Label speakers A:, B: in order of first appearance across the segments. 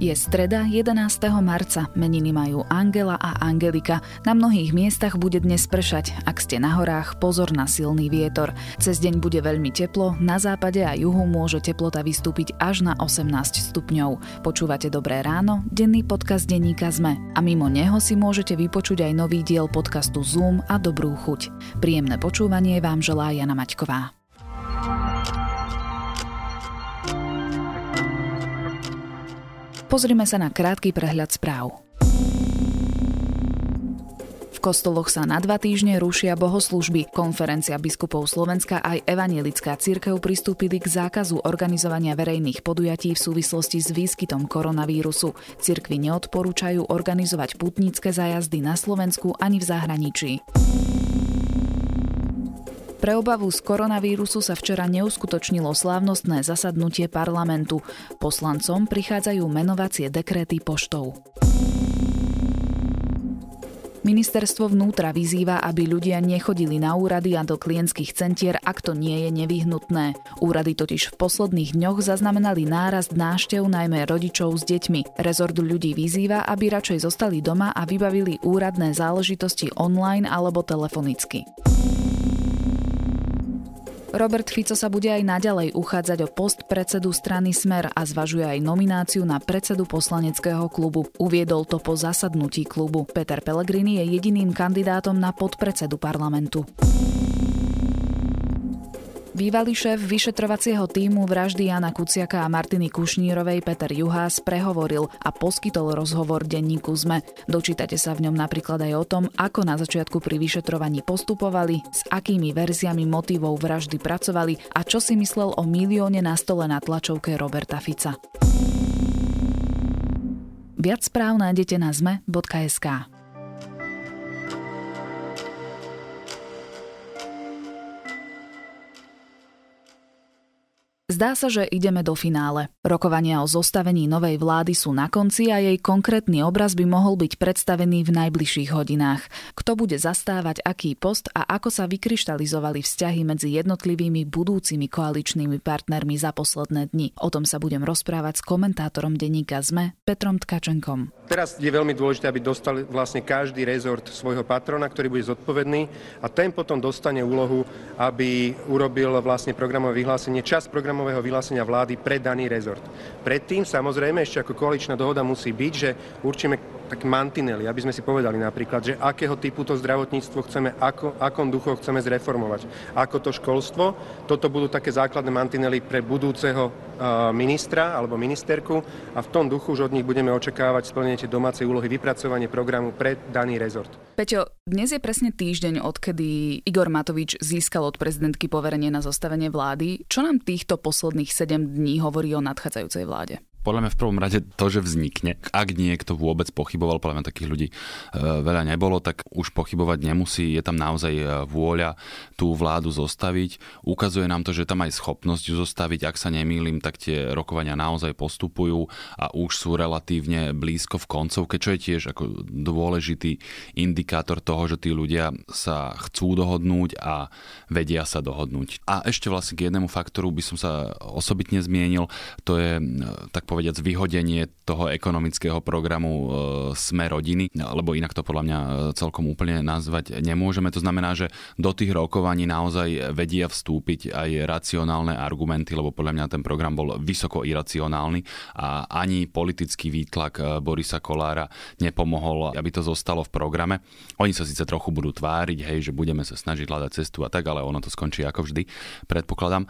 A: Je streda 11. marca, meniny majú Angela a Angelika. Na mnohých miestach bude dnes pršať. Ak ste na horách, pozor na silný vietor. Cez deň bude veľmi teplo, na západe a juhu môže teplota vystúpiť až na 18 stupňov. Počúvate Dobré ráno, denný podcast denníka ZME. A mimo neho si môžete vypočuť aj nový diel podcastu Zoom a Dobrú chuť. Príjemné počúvanie vám želá Jana Maťková. Pozrime sa na krátky prehľad správ. V kostoloch sa na dva týždne rušia bohoslužby. Konferencia biskupov Slovenska aj Evanielická církev pristúpili k zákazu organizovania verejných podujatí v súvislosti s výskytom koronavírusu. Cirkvy neodporúčajú organizovať putnícke zájazdy na Slovensku ani v zahraničí. Pre obavu z koronavírusu sa včera neuskutočnilo slávnostné zasadnutie parlamentu. Poslancom prichádzajú menovacie dekréty poštou. Ministerstvo vnútra vyzýva, aby ľudia nechodili na úrady a do klientských centier, ak to nie je nevyhnutné. Úrady totiž v posledných dňoch zaznamenali nárast náštev najmä rodičov s deťmi. Rezort ľudí vyzýva, aby radšej zostali doma a vybavili úradné záležitosti online alebo telefonicky. Robert Fico sa bude aj naďalej uchádzať o post predsedu strany Smer a zvažuje aj nomináciu na predsedu poslaneckého klubu. Uviedol to po zasadnutí klubu. Peter Pellegrini je jediným kandidátom na podpredsedu parlamentu. Bývalý šéf vyšetrovacieho týmu vraždy Jana Kuciaka a Martiny Kušnírovej Peter Juhás prehovoril a poskytol rozhovor denníku ZME. Dočítate sa v ňom napríklad aj o tom, ako na začiatku pri vyšetrovaní postupovali, s akými verziami motivov vraždy pracovali a čo si myslel o milióne na stole na tlačovke Roberta Fica. Viac správ nájdete na zme.sk. Zdá sa, že ideme do finále. Rokovania o zostavení novej vlády sú na konci a jej konkrétny obraz by mohol byť predstavený v najbližších hodinách. Kto bude zastávať aký post a ako sa vykryštalizovali vzťahy medzi jednotlivými budúcimi koaličnými partnermi za posledné dni. O tom sa budem rozprávať s komentátorom denníka ZME Petrom Tkačenkom.
B: Teraz je veľmi dôležité, aby dostal vlastne každý rezort svojho patrona, ktorý bude zodpovedný a ten potom dostane úlohu, aby urobil vlastne programové vyhlásenie, čas programu programového vyhlásenia vlády pre daný rezort. Predtým samozrejme ešte ako koaličná dohoda musí byť, že určíme tak mantinely, aby sme si povedali napríklad, že akého typu to zdravotníctvo chceme, ako, akom duchu chceme zreformovať, ako to školstvo. Toto budú také základné mantinely pre budúceho ministra alebo ministerku a v tom duchu už od nich budeme očakávať splnenie domácej úlohy, vypracovanie programu pre daný rezort.
A: Peťo, dnes je presne týždeň, odkedy Igor Matovič získal od prezidentky poverenie na zostavenie vlády. Čo nám týchto posledných 7 dní hovorí o nadchádzajúcej vláde?
C: Podľa mňa v prvom rade to, že vznikne. Ak niekto vôbec pochyboval, podľa mňa takých ľudí e, veľa nebolo, tak už pochybovať nemusí. Je tam naozaj e, vôľa tú vládu zostaviť. Ukazuje nám to, že tam aj schopnosť ju zostaviť. Ak sa nemýlim, tak tie rokovania naozaj postupujú a už sú relatívne blízko v koncovke, čo je tiež ako dôležitý indikátor toho, že tí ľudia sa chcú dohodnúť a vedia sa dohodnúť. A ešte vlastne k jednému faktoru by som sa osobitne zmienil, to je tak povediac vyhodenie toho ekonomického programu e, Sme rodiny, lebo inak to podľa mňa e, celkom úplne nazvať nemôžeme. To znamená, že do tých rokovaní naozaj vedia vstúpiť aj racionálne argumenty, lebo podľa mňa ten program bol vysoko iracionálny a ani politický výtlak e, Borisa Kolára nepomohol, aby to zostalo v programe. Oni sa síce trochu budú tváriť, hej, že budeme sa snažiť hľadať cestu a tak, ale ono to skončí ako vždy, predpokladám.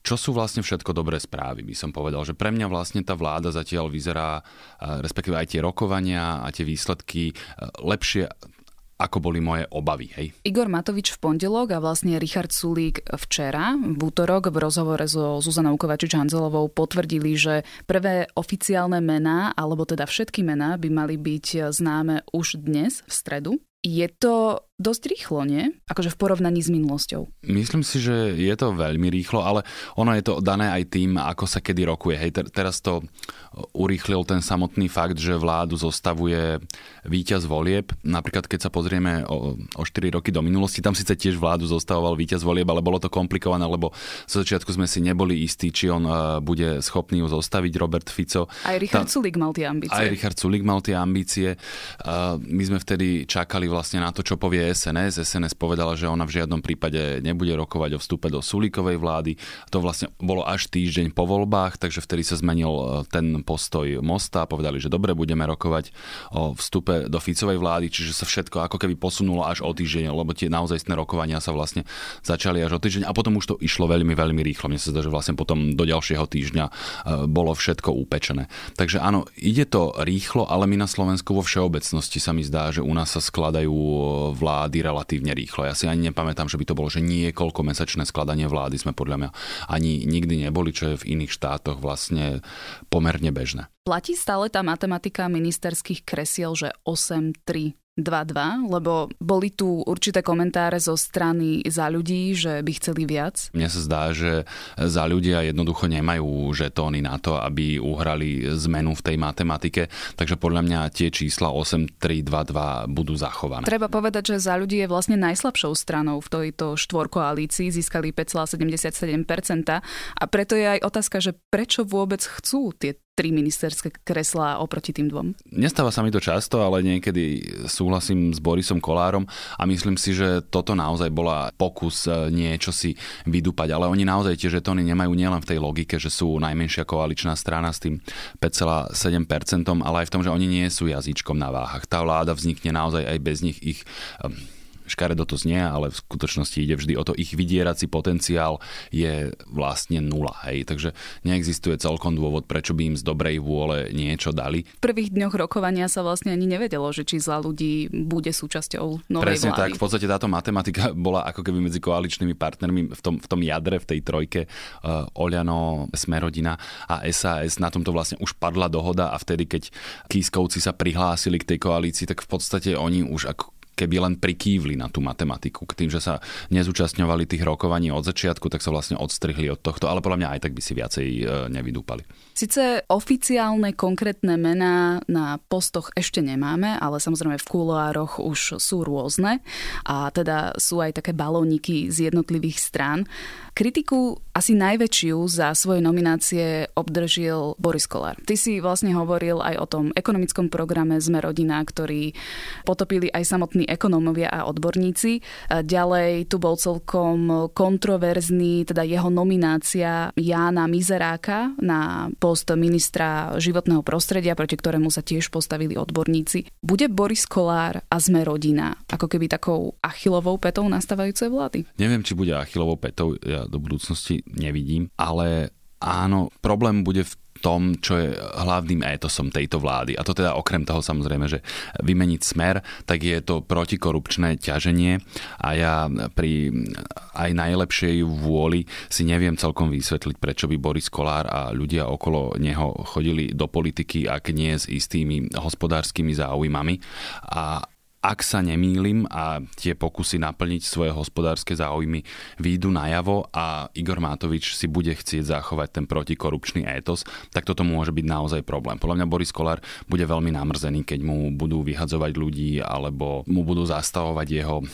C: Čo sú vlastne všetko dobré správy, by som povedal, že pre mňa vlastne tá vláda zatiaľ vyzerá, respektíve aj tie rokovania a tie výsledky lepšie ako boli moje obavy. Hej.
A: Igor Matovič v pondelok a vlastne Richard Sulík včera, v útorok v rozhovore so Zuzanou Kovačič-Hanzelovou potvrdili, že prvé oficiálne mená, alebo teda všetky mená by mali byť známe už dnes, v stredu. Je to dosť rýchlo, nie? Akože v porovnaní s minulosťou.
C: Myslím si, že je to veľmi rýchlo, ale ono je to dané aj tým, ako sa kedy rokuje. Hej, teraz to urýchlil ten samotný fakt, že vládu zostavuje víťaz volieb. Napríklad, keď sa pozrieme o, o 4 roky do minulosti, tam síce tiež vládu zostavoval víťaz volieb, ale bolo to komplikované, lebo z začiatku sme si neboli istí, či on uh, bude schopný ju zostaviť, Robert Fico.
A: Aj Richard tam, Sulik mal tie ambície.
C: Aj Richard Sulik mal tie ambície. Uh, my sme vtedy čakali vlastne na to, čo povie SNS. SNS povedala, že ona v žiadnom prípade nebude rokovať o vstupe do Sulikovej vlády. To vlastne bolo až týždeň po voľbách, takže vtedy sa zmenil ten postoj Mosta, povedali, že dobre, budeme rokovať o vstupe do Ficovej vlády, čiže sa všetko ako keby posunulo až o týždeň, lebo tie naozajstné rokovania sa vlastne začali až o týždeň a potom už to išlo veľmi, veľmi rýchlo. Mne sa zdá, že vlastne potom do ďalšieho týždňa e, bolo všetko upečené. Takže áno, ide to rýchlo, ale my na Slovensku vo všeobecnosti sa mi zdá, že u nás sa skladajú vlády relatívne rýchlo. Ja si ani nepamätám, že by to bolo, že niekoľko mesačné skladanie vlády sme podľa mňa ani nikdy neboli, čo je v iných štátoch vlastne pomerne bežné.
A: Platí stále tá matematika ministerských kresiel, že 8, 3, 2-2, lebo boli tu určité komentáre zo strany za ľudí, že by chceli viac.
C: Mne sa zdá, že za ľudia jednoducho nemajú žetóny na to, aby uhrali zmenu v tej matematike, takže podľa mňa tie čísla 8, 3, 2, 2 budú zachované.
A: Treba povedať, že za ľudí je vlastne najslabšou stranou v tejto štvorkoalícii, získali 5,77% a preto je aj otázka, že prečo vôbec chcú tie tri ministerské kreslá oproti tým dvom?
C: Nestáva sa mi to často, ale niekedy súhlasím s Borisom Kolárom a myslím si, že toto naozaj bola pokus e, niečo si vydúpať, ale oni naozaj tie žetóny nemajú nielen v tej logike, že sú najmenšia koaličná strana s tým 5,7%, ale aj v tom, že oni nie sú jazyčkom na váhach. Tá vláda vznikne naozaj aj bez nich ich škaredo to znie, ale v skutočnosti ide vždy o to, ich vydierací potenciál je vlastne nula. Hej. Takže neexistuje celkom dôvod, prečo by im z dobrej vôle niečo dali.
A: V prvých dňoch rokovania sa vlastne ani nevedelo, že či za ľudí bude súčasťou novej
C: Presne
A: vlády.
C: tak, v podstate táto matematika bola ako keby medzi koaličnými partnermi v tom, v tom jadre, v tej trojke uh, Oľano, Smerodina a SAS. Na tomto vlastne už padla dohoda a vtedy, keď Kískovci sa prihlásili k tej koalícii, tak v podstate oni už ako keby len prikývli na tú matematiku. K tým, že sa nezúčastňovali tých rokovaní od začiatku, tak sa vlastne odstrihli od tohto, ale podľa mňa aj tak by si viacej e, nevydúpali.
A: Sice oficiálne konkrétne mená na postoch ešte nemáme, ale samozrejme v kuloároch už sú rôzne a teda sú aj také balóniky z jednotlivých strán. Kritiku asi najväčšiu za svoje nominácie obdržil Boris Kolár. Ty si vlastne hovoril aj o tom ekonomickom programe Sme rodina, ktorý potopili aj samotní ekonómovia a odborníci. Ďalej tu bol celkom kontroverzný, teda jeho nominácia Jána Mizeráka na post ministra životného prostredia, proti ktorému sa tiež postavili odborníci. Bude Boris Kolár a Sme rodina ako keby takou achilovou petou nastávajúcej vlády?
C: Neviem, či bude achilovou petou. Ja do budúcnosti nevidím, ale áno, problém bude v tom, čo je hlavným étosom tejto vlády. A to teda okrem toho samozrejme, že vymeniť smer, tak je to protikorupčné ťaženie a ja pri aj najlepšej vôli si neviem celkom vysvetliť, prečo by Boris Kolár a ľudia okolo neho chodili do politiky, ak nie s istými hospodárskymi záujmami. A ak sa nemýlim a tie pokusy naplniť svoje hospodárske záujmy výjdu najavo a Igor Mátovič si bude chcieť zachovať ten protikorupčný étos, tak toto môže byť naozaj problém. Podľa mňa Boris Kolár bude veľmi namrzený, keď mu budú vyhadzovať ľudí alebo mu budú zastavovať jeho e,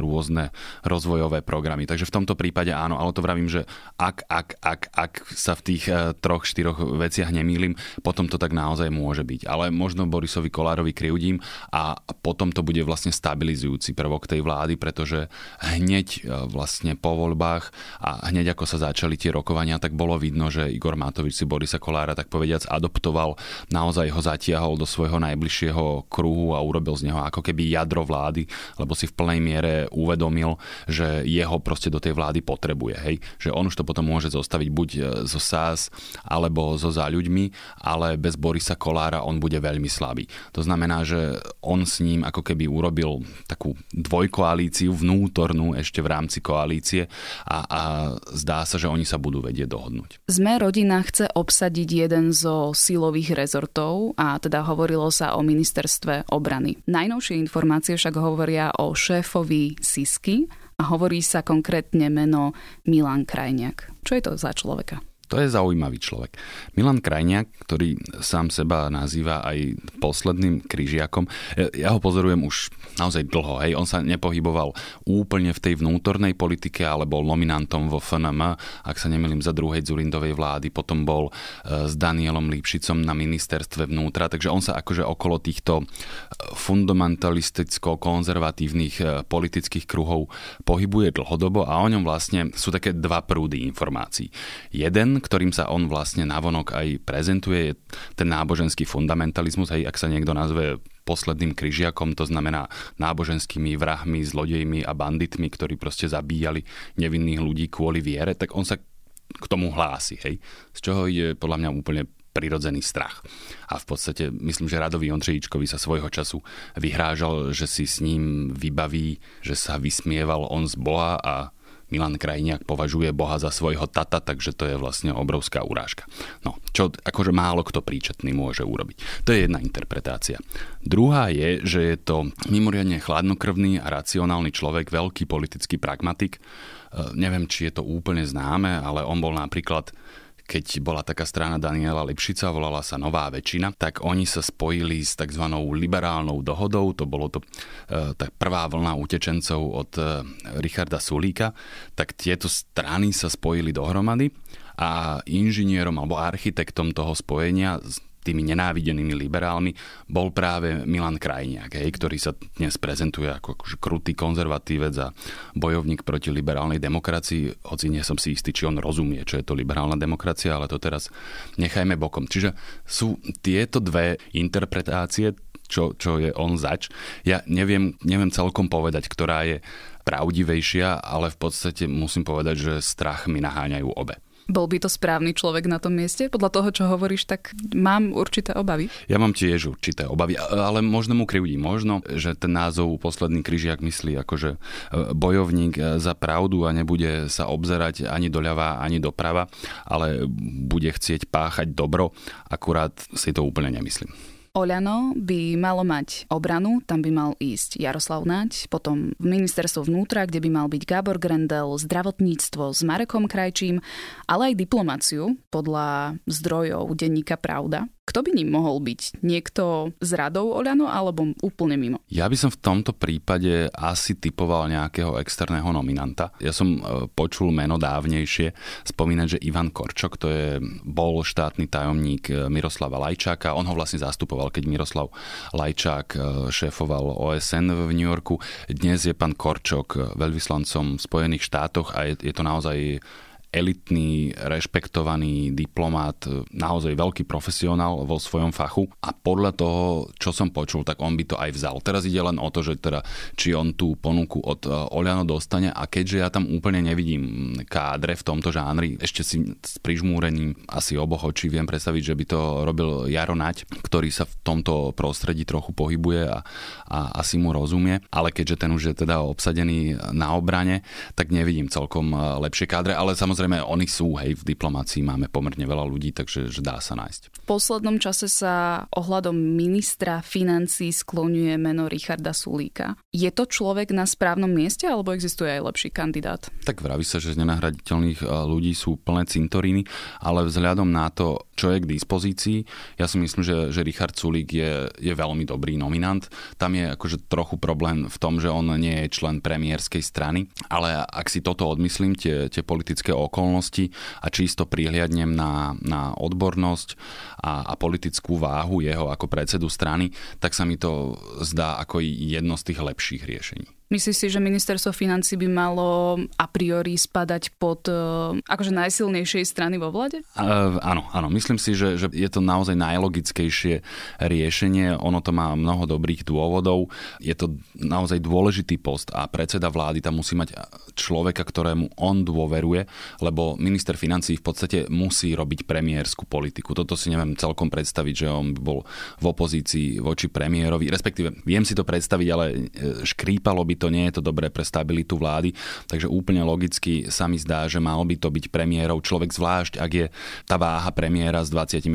C: rôzne rozvojové programy. Takže v tomto prípade áno, ale to vravím, že ak, ak, ak, ak sa v tých e, troch, štyroch veciach nemýlim, potom to tak naozaj môže byť. Ale možno Borisovi Kolárovi kriudím a potom to bude vlastne stabilizujúci prvok tej vlády, pretože hneď e, vlastne po voľbách a hneď ako sa začali tie rokovania, tak bolo vidno, že Igor Matovič si Borisa Kolára tak povediac adoptoval, naozaj ho zatiahol do svojho najbližšieho kruhu a urobil z neho ako keby jadro vlády, lebo si v plnej miere uvedomil, že jeho proste do tej vlády potrebuje. Hej? Že on už to potom môže zostaviť buď e, zo SAS alebo zo za ľuďmi, ale bez Borisa Kolára on bude veľmi slabý. To znamená, že on s ním ako keby by urobil takú dvojkoalíciu vnútornú ešte v rámci koalície a, a zdá sa, že oni sa budú vedieť dohodnúť.
A: Sme rodina chce obsadiť jeden zo silových rezortov a teda hovorilo sa o ministerstve obrany. Najnovšie informácie však hovoria o šéfovi Sisky a hovorí sa konkrétne meno Milan Krajniak. Čo je to za človeka?
C: To je zaujímavý človek. Milan Krajniak, ktorý sám seba nazýva aj posledným kryžiakom, ja ho pozorujem už naozaj dlho. Hej. On sa nepohyboval úplne v tej vnútornej politike, ale bol nominantom vo FNM, ak sa nemýlim, za druhej Zulindovej vlády. Potom bol e, s Danielom Lípšicom na ministerstve vnútra. Takže on sa akože okolo týchto e, fundamentalisticko-konzervatívnych e, politických kruhov pohybuje dlhodobo a o ňom vlastne sú také dva prúdy informácií. Jeden, ktorým sa on vlastne navonok aj prezentuje, je ten náboženský fundamentalizmus, hej, ak sa niekto nazve posledným kryžiakom, to znamená náboženskými vrahmi, zlodejmi a banditmi, ktorí proste zabíjali nevinných ľudí kvôli viere, tak on sa k tomu hlási, hej. Z čoho je podľa mňa úplne prirodzený strach. A v podstate myslím, že Radovi Ondřejičkovi sa svojho času vyhrážal, že si s ním vybaví, že sa vysmieval on z Boha a Milan Krajniak považuje Boha za svojho tata, takže to je vlastne obrovská urážka. No, čo akože málo kto príčetný môže urobiť. To je jedna interpretácia. Druhá je, že je to mimoriadne chladnokrvný a racionálny človek, veľký politický pragmatik. E, neviem, či je to úplne známe, ale on bol napríklad keď bola taká strana Daniela Lipšica, volala sa Nová väčšina, tak oni sa spojili s tzv. liberálnou dohodou, to bolo to e, tak prvá vlna utečencov od e, Richarda Sulíka, tak tieto strany sa spojili dohromady a inžinierom alebo architektom toho spojenia tými nenávidenými liberálmi, bol práve Milan Krajniak, hej, ktorý sa dnes prezentuje ako akože krutý konzervatívec a bojovník proti liberálnej demokracii, hoci nie som si istý, či on rozumie, čo je to liberálna demokracia, ale to teraz nechajme bokom. Čiže sú tieto dve interpretácie, čo, čo je on zač. Ja neviem, neviem celkom povedať, ktorá je pravdivejšia, ale v podstate musím povedať, že strach mi naháňajú obe.
A: Bol by to správny človek na tom mieste? Podľa toho, čo hovoríš, tak mám určité obavy.
C: Ja mám tiež určité obavy, ale možno mu krivdí. Možno, že ten názov posledný kryžiak myslí akože bojovník e, za pravdu a nebude sa obzerať ani doľava, ani doprava, ale bude chcieť páchať dobro. Akurát si to úplne nemyslím.
A: Oľano by malo mať obranu, tam by mal ísť Jaroslav Naď, potom v ministerstvo vnútra, kde by mal byť Gábor Grendel, zdravotníctvo s Marekom Krajčím, ale aj diplomáciu podľa zdrojov denníka Pravda. Kto by ním mohol byť? Niekto z radou Oľano alebo úplne mimo?
C: Ja by som v tomto prípade asi typoval nejakého externého nominanta. Ja som e, počul meno dávnejšie spomínať, že Ivan Korčok, to je, bol štátny tajomník e, Miroslava Lajčáka. On ho vlastne zastupoval, keď Miroslav Lajčák e, šéfoval OSN v New Yorku. Dnes je pán Korčok veľvyslancom v Spojených štátoch a je, je to naozaj elitný, rešpektovaný diplomát, naozaj veľký profesionál vo svojom fachu a podľa toho, čo som počul, tak on by to aj vzal. Teraz ide len o to, že teda, či on tú ponuku od e, Oliano dostane a keďže ja tam úplne nevidím kádre v tomto žánri, ešte si s prižmúrením asi oboch očí viem predstaviť, že by to robil Jaro Nať, ktorý sa v tomto prostredí trochu pohybuje a, a asi mu rozumie, ale keďže ten už je teda obsadený na obrane, tak nevidím celkom e, lepšie kádre, ale samozrejme samozrejme oni sú, hej, v diplomácii máme pomerne veľa ľudí, takže že dá sa nájsť.
A: V poslednom čase sa ohľadom ministra financí skloňuje meno Richarda Sulíka. Je to človek na správnom mieste, alebo existuje aj lepší kandidát?
C: Tak vraví sa, že z nenahraditeľných ľudí sú plné cintoríny, ale vzhľadom na to, čo je k dispozícii, ja si myslím, že, že Richard Sulík je, je veľmi dobrý nominant. Tam je akože trochu problém v tom, že on nie je člen premiérskej strany, ale ak si toto odmyslím, tie, tie politické okolnosti a čisto prihliadnem na, na odbornosť a, a politickú váhu jeho ako predsedu strany, tak sa mi to zdá ako jedno z tých lepších riešení.
A: Myslíš si, že ministerstvo financí by malo a priori spadať pod uh, akože najsilnejšej strany vo vlade?
C: Uh, áno, áno. Myslím si, že, že je to naozaj najlogickejšie riešenie. Ono to má mnoho dobrých dôvodov. Je to naozaj dôležitý post a predseda vlády tam musí mať človeka, ktorému on dôveruje, lebo minister financí v podstate musí robiť premiérskú politiku. Toto si neviem celkom predstaviť, že on bol v opozícii voči premiérovi. Respektíve, viem si to predstaviť, ale e, škrípalo by to, nie je to dobré pre stabilitu vlády, takže úplne logicky sa mi zdá, že mal by to byť premiérov človek zvlášť, ak je tá váha premiéra s 25%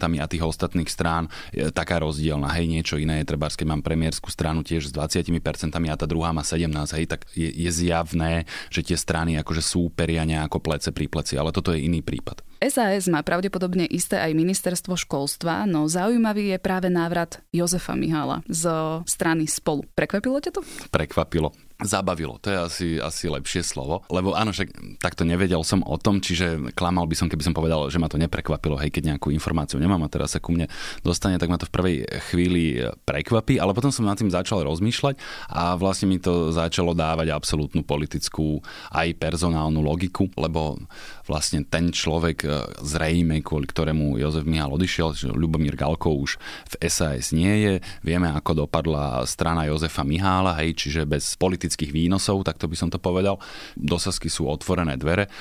C: a tých ostatných strán taká rozdielna. Hej, niečo iné je treba, keď mám premiérskú stranu tiež s 20% a tá druhá má 17, hej, tak je, je zjavné, že tie strany akože súperia nejako plece pri pleci, ale toto je iný prípad.
A: SAS má pravdepodobne isté aj ministerstvo školstva, no zaujímavý je práve návrat Jozefa Mihala z strany Spolu. Prekvapilo ťa to?
C: Prekvapilo zabavilo, to je asi, asi lepšie slovo, lebo áno, však takto nevedel som o tom, čiže klamal by som, keby som povedal, že ma to neprekvapilo, hej, keď nejakú informáciu nemám a teraz sa ku mne dostane, tak ma to v prvej chvíli prekvapí, ale potom som nad tým začal rozmýšľať a vlastne mi to začalo dávať absolútnu politickú aj personálnu logiku, lebo vlastne ten človek e, zrejme, kvôli ktorému Jozef Mihal odišiel, že Ľubomír Galko už v SAS nie je, vieme, ako dopadla strana Jozefa Mihála, hej, čiže bez politických výnosov, tak to by som to povedal. Do Sasky sú otvorené dvere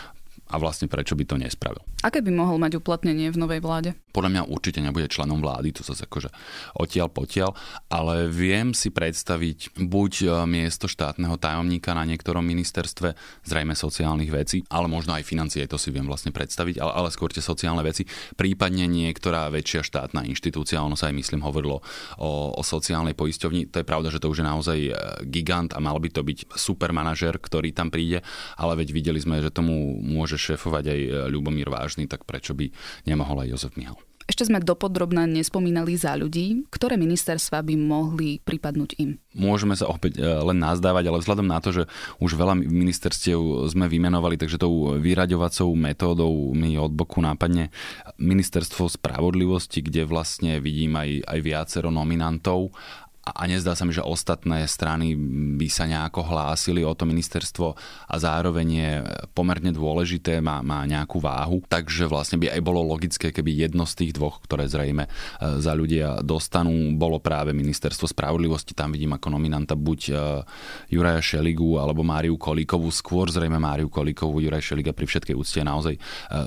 C: a vlastne prečo by to nespravil.
A: Aké by mohol mať uplatnenie v novej vláde?
C: Podľa mňa určite nebude členom vlády, to sa akože odtiaľ potiaľ, ale viem si predstaviť buď e, miesto štátneho tajomníka na niektorom ministerstve, zrejme sociálnych vecí, ale možno aj financie, to si viem vlastne predstaviť, ale, ale skôr tie sociálne veci, prípadne niektorá väčšia štátna inštitúcia, ono sa aj myslím hovorilo o, o sociálnej poisťovni, to je pravda, že to už je naozaj e, gigant a mal by to byť super manažer, ktorý tam príde, ale veď videli sme, že tomu môže šéfovať aj e, Ľubomír Vážny, tak prečo by nemohol aj Jozef Mihal?
A: Ešte sme dopodrobne nespomínali za ľudí, ktoré ministerstva by mohli pripadnúť im.
C: Môžeme sa opäť e, len nazdávať, ale vzhľadom na to, že už veľa ministerstiev sme vymenovali, takže tou vyraďovacou metódou mi od boku nápadne ministerstvo spravodlivosti, kde vlastne vidím aj, aj viacero nominantov a nezdá sa mi, že ostatné strany by sa nejako hlásili o to ministerstvo a zároveň je pomerne dôležité, má, má nejakú váhu, takže vlastne by aj bolo logické, keby jedno z tých dvoch, ktoré zrejme e, za ľudia dostanú, bolo práve ministerstvo spravodlivosti. Tam vidím ako nominanta buď e, Juraja Šeligu alebo Máriu Kolíkovú, skôr zrejme Máriu Kolíkovú. Juraj Šeliga pri všetkej úcte je naozaj e,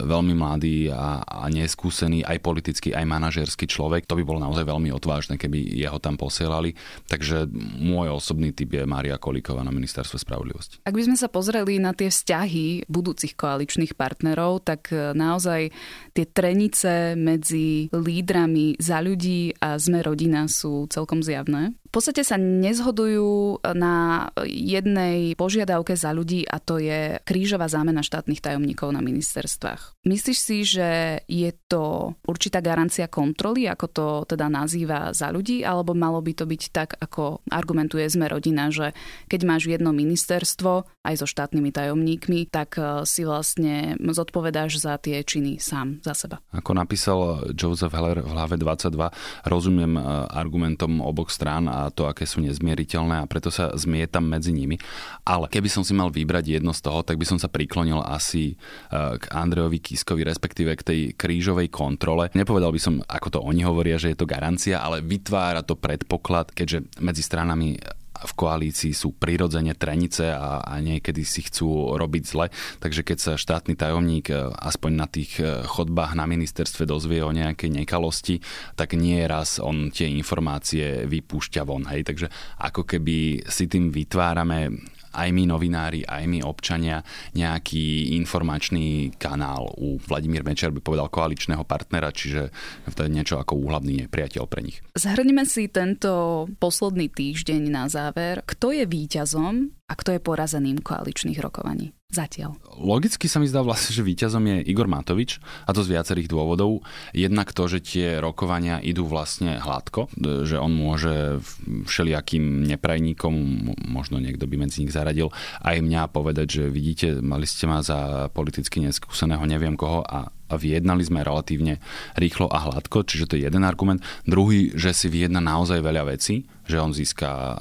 C: veľmi mladý a, a neskúsený aj politický, aj manažerský človek. To by bolo naozaj veľmi odvážne, keby jeho tam posielali mali. Takže môj osobný typ je Mária Kolíková na ministerstve spravodlivosti.
A: Ak by sme sa pozreli na tie vzťahy budúcich koaličných partnerov, tak e, naozaj tie trenice medzi lídrami za ľudí a sme rodina sú celkom zjavné. V podstate sa nezhodujú na jednej požiadavke za ľudí a to je krížová zámena štátnych tajomníkov na ministerstvách. Myslíš si, že je to určitá garancia kontroly, ako to teda nazýva za ľudí, alebo malo by to byť tak, ako argumentuje sme rodina, že keď máš jedno ministerstvo aj so štátnymi tajomníkmi, tak e, si vlastne zodpovedáš za tie činy sám, za seba.
C: Ako napísal Joseph Heller v hlave 22, rozumiem e, argumentom oboch strán a to, aké sú nezmieriteľné a preto sa zmietam medzi nimi. Ale keby som si mal vybrať jedno z toho, tak by som sa priklonil asi e, k Andrejovi Kiskovi, respektíve k tej krížovej kontrole. Nepovedal by som, ako to oni hovoria, že je to garancia, ale vytvára to predpoklad, keďže medzi stranami v koalícii sú prirodzene trenice a, a niekedy si chcú robiť zle. Takže keď sa štátny tajomník e, aspoň na tých e, chodbách na ministerstve dozvie o nejakej nekalosti, tak nie raz on tie informácie vypúšťa von. Hej. Takže ako keby si tým vytvárame aj my novinári, aj my občania nejaký informačný kanál. U Vladimír Mečer by povedal koaličného partnera, čiže to je niečo ako úhlavný nepriateľ pre nich.
A: Zhrnime si tento posledný týždeň na záver. Kto je víťazom a kto je porazeným koaličných rokovaní? Zatiaľ.
C: Logicky sa mi zdá vlastne, že víťazom je Igor Matovič a to z viacerých dôvodov. Jednak to, že tie rokovania idú vlastne hladko, že on môže všelijakým neprajníkom, možno niekto by medzi nich zaradil, aj mňa povedať, že vidíte, mali ste ma za politicky neskúseného neviem koho a a vyjednali sme relatívne rýchlo a hladko, čiže to je jeden argument. Druhý, že si vyjedna naozaj veľa vecí, že on získa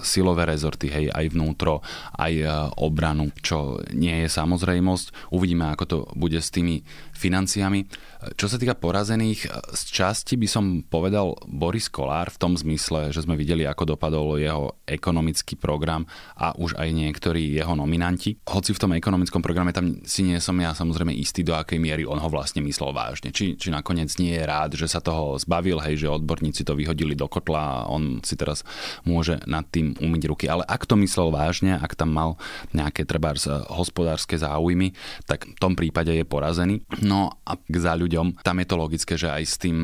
C: silové rezorty, hej, aj vnútro, aj obranu, čo nie je samozrejmosť. Uvidíme, ako to bude s tými financiami. Čo sa týka porazených, z časti by som povedal Boris Kolár v tom zmysle, že sme videli, ako dopadol jeho ekonomický program a už aj niektorí jeho nominanti. Hoci v tom ekonomickom programe tam si nie som ja samozrejme istý, do akej miery on ho vlastne myslel vážne. Či, či nakoniec nie je rád, že sa toho zbavil, hej, že odborníci to vyhodili do kotla a on si teraz môže nad tým umyť ruky. Ale ak to myslel vážne, ak tam mal nejaké treba hospodárske záujmy, tak v tom prípade je porazený. No a za ľuďom, tam je to logické, že aj s tým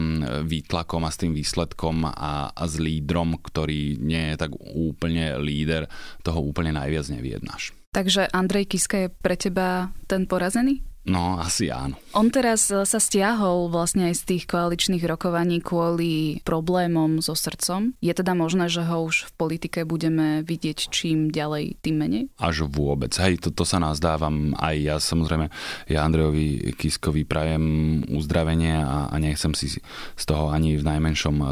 C: výtlakom a s tým výsledkom a, a s lídrom, ktorý nie je tak úplne líder, toho úplne najviac neviednáš.
A: Takže Andrej Kiska je pre teba ten porazený?
C: No, asi áno.
A: On teraz e, sa stiahol vlastne aj z tých koaličných rokovaní kvôli problémom so srdcom. Je teda možné, že ho už v politike budeme vidieť čím ďalej, tým menej?
C: Až vôbec. Hej, toto sa nazdávam aj ja. Samozrejme, ja Andrejovi Kiskovi prajem uzdravenie a, a nechcem si z toho ani v najmenšom uh,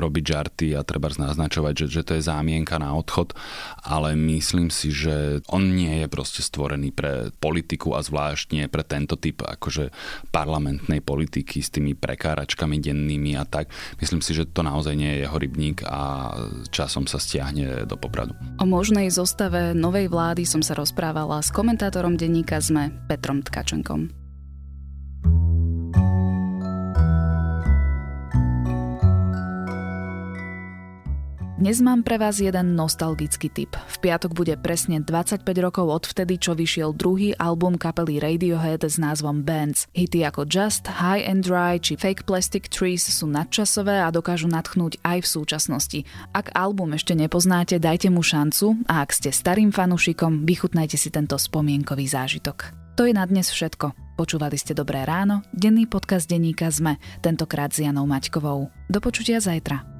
C: robiť žarty a treba naznačovať, že, že to je zámienka na odchod, ale myslím si, že on nie je proste stvorený pre politiku a zvlášť nie pre tento typ akože parlamentnej politiky s tými prekáračkami dennými a tak. Myslím si, že to naozaj nie je jeho rybník a časom sa stiahne do popradu.
A: O možnej zostave novej vlády som sa rozprávala s komentátorom denníka ZME Petrom Tkačenkom. Dnes mám pre vás jeden nostalgický tip. V piatok bude presne 25 rokov od vtedy, čo vyšiel druhý album kapely Radiohead s názvom Bands. Hity ako Just, High and Dry či Fake Plastic Trees sú nadčasové a dokážu natchnúť aj v súčasnosti. Ak album ešte nepoznáte, dajte mu šancu a ak ste starým fanušikom, vychutnajte si tento spomienkový zážitok. To je na dnes všetko. Počúvali ste Dobré ráno, denný podcast denníka ZME, tentokrát s Janou Maťkovou. Do počutia zajtra.